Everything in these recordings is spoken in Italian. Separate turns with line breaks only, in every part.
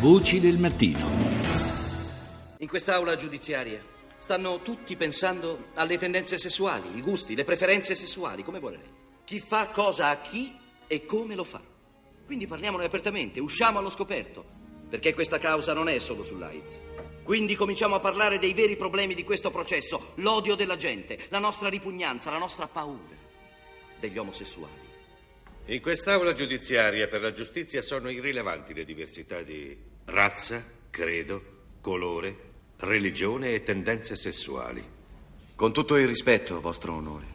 Voci del mattino.
In quest'aula giudiziaria stanno tutti pensando alle tendenze sessuali, i gusti, le preferenze sessuali, come vuole lei. Chi fa cosa a chi e come lo fa. Quindi parliamone apertamente, usciamo allo scoperto, perché questa causa non è solo sull'AIDS. Quindi cominciamo a parlare dei veri problemi di questo processo, l'odio della gente, la nostra ripugnanza, la nostra paura degli omosessuali.
In quest'aula giudiziaria per la giustizia sono irrilevanti le diversità di razza, credo, colore, religione e tendenze sessuali.
Con tutto il rispetto, vostro onore,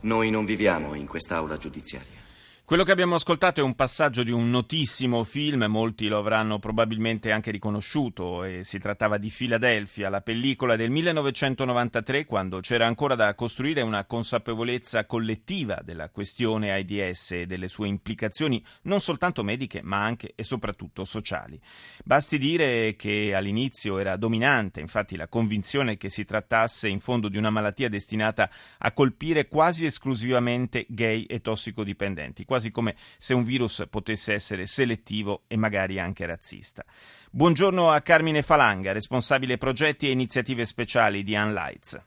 noi non viviamo in quest'aula giudiziaria.
Quello che abbiamo ascoltato è un passaggio di un notissimo film, molti lo avranno probabilmente anche riconosciuto, e si trattava di Philadelphia, la pellicola del 1993, quando c'era ancora da costruire una consapevolezza collettiva della questione AIDS e delle sue implicazioni non soltanto mediche, ma anche e soprattutto sociali. Basti dire che all'inizio era dominante, infatti, la convinzione che si trattasse in fondo di una malattia destinata a colpire quasi esclusivamente gay e tossicodipendenti quasi come se un virus potesse essere selettivo e magari anche razzista. Buongiorno a Carmine Falanga, responsabile progetti e iniziative speciali di Unlights.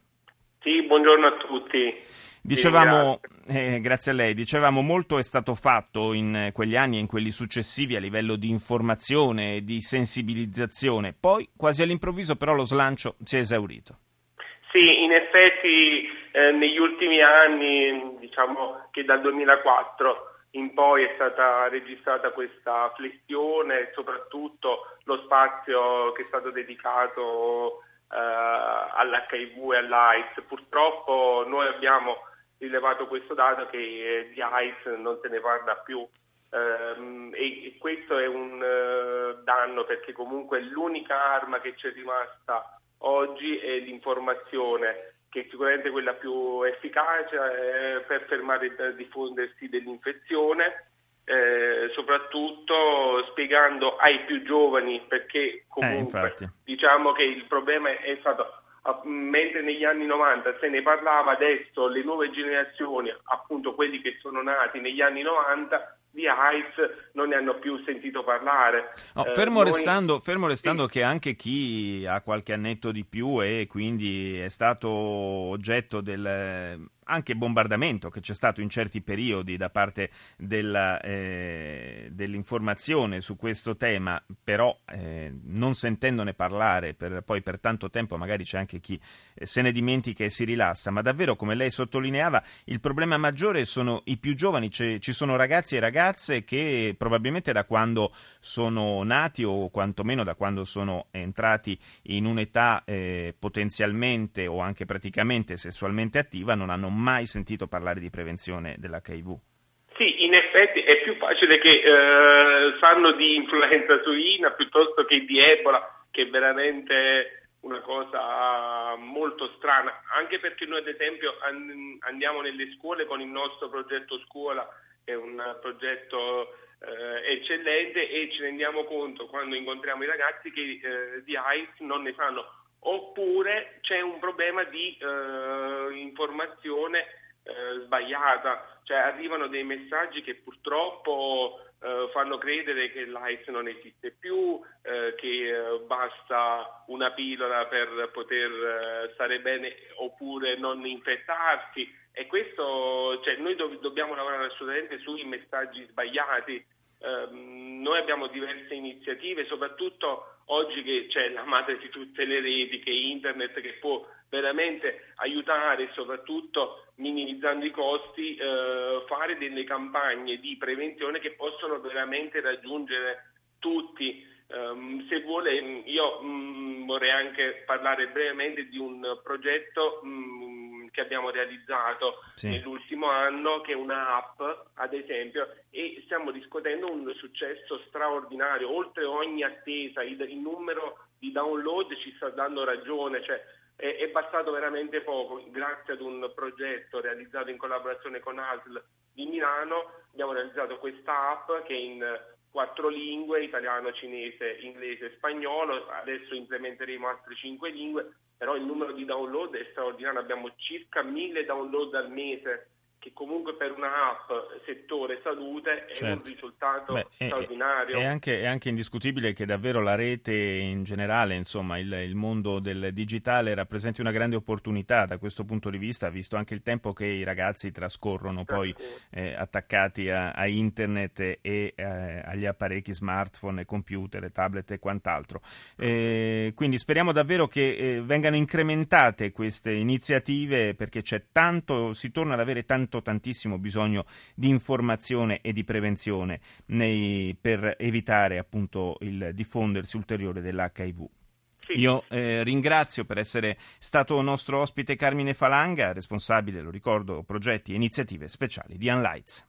Sì, buongiorno a tutti.
Dicevamo, eh, grazie a lei, dicevamo molto è stato fatto in quegli anni e in quelli successivi a livello di informazione e di sensibilizzazione, poi quasi all'improvviso però lo slancio si è esaurito.
Sì, in effetti eh, negli ultimi anni, diciamo che dal 2004 in poi è stata registrata questa flessione e soprattutto lo spazio che è stato dedicato eh, all'HIV e all'AIDS. Purtroppo noi abbiamo rilevato questo dato che eh, di AIDS non se ne parla più ehm, e, questo è un uh, danno perché comunque l'unica arma che ci è rimasta oggi è l'informazione che è sicuramente quella più efficace eh, per fermare il diffondersi dell'infezione, eh, soprattutto spiegando ai più giovani perché comunque eh, diciamo che il problema è stato mentre negli anni 90 se ne parlava adesso le nuove generazioni appunto quelli che sono nati negli anni 90 di AIDS non ne hanno più sentito parlare.
No, eh, fermo, eh, restando, noi... fermo restando sì. che anche chi ha qualche annetto di più e quindi è stato oggetto del anche bombardamento che c'è stato in certi periodi da parte della, eh, dell'informazione su questo tema, però eh, non sentendone parlare per, poi per tanto tempo magari c'è anche chi eh, se ne dimentica e si rilassa, ma davvero come lei sottolineava il problema maggiore sono i più giovani, C'è, ci sono ragazzi e ragazze che probabilmente da quando sono nati o quantomeno da quando sono entrati in un'età eh, potenzialmente o anche praticamente sessualmente attiva non hanno mai sentito parlare di prevenzione dell'HIV.
Sì, in effetti è più facile che eh, sanno di influenza suina piuttosto che di Ebola, che è veramente una cosa molto strana, anche perché noi ad esempio andiamo nelle scuole con il nostro progetto scuola, che è un progetto eh, eccellente e ci rendiamo conto quando incontriamo i ragazzi che eh, di AIDS non ne sanno oppure c'è un problema di eh, informazione eh, sbagliata, cioè arrivano dei messaggi che purtroppo eh, fanno credere che l'AIDS non esiste più, eh, che eh, basta una pillola per poter eh, stare bene oppure non infettarsi e questo, cioè, noi do- dobbiamo lavorare assolutamente sui messaggi sbagliati. Um, noi abbiamo diverse iniziative, soprattutto oggi che c'è la madre di tutte le reti, che internet, che può veramente aiutare, soprattutto minimizzando i costi, eh, fare delle campagne di prevenzione che possono veramente raggiungere tutti. Um, se vuole, io um, vorrei anche parlare brevemente di un progetto um, che abbiamo realizzato sì. nell'ultimo anno, che è un'app, ad esempio, e stiamo riscuotendo un successo straordinario, oltre ogni attesa, il, il numero di download ci sta dando ragione, cioè è, è bastato veramente poco, grazie ad un progetto realizzato in collaborazione con ASL di Milano, abbiamo realizzato questa app che in quattro lingue, italiano, cinese, inglese e spagnolo, adesso implementeremo altre cinque lingue però il numero di download è straordinario, abbiamo circa mille download al mese che comunque per un'app settore salute è certo. un risultato Beh, straordinario.
È, è, anche, è, anche, indiscutibile che davvero la rete in generale, insomma il, il, mondo del digitale rappresenti una grande opportunità da questo punto di vista, visto anche il tempo che i ragazzi trascorrono poi eh, attaccati a, a, internet e eh, agli apparecchi smartphone, computer, tablet e quant'altro. Eh, quindi speriamo davvero che eh, vengano incrementate queste iniziative perché c'è tanto, si torna ad avere tanto tanto, tantissimo bisogno di informazione e di prevenzione nei, per evitare appunto il diffondersi ulteriore dell'HIV. Io eh, ringrazio per essere stato nostro ospite Carmine Falanga, responsabile, lo ricordo, progetti e iniziative speciali di Unlights.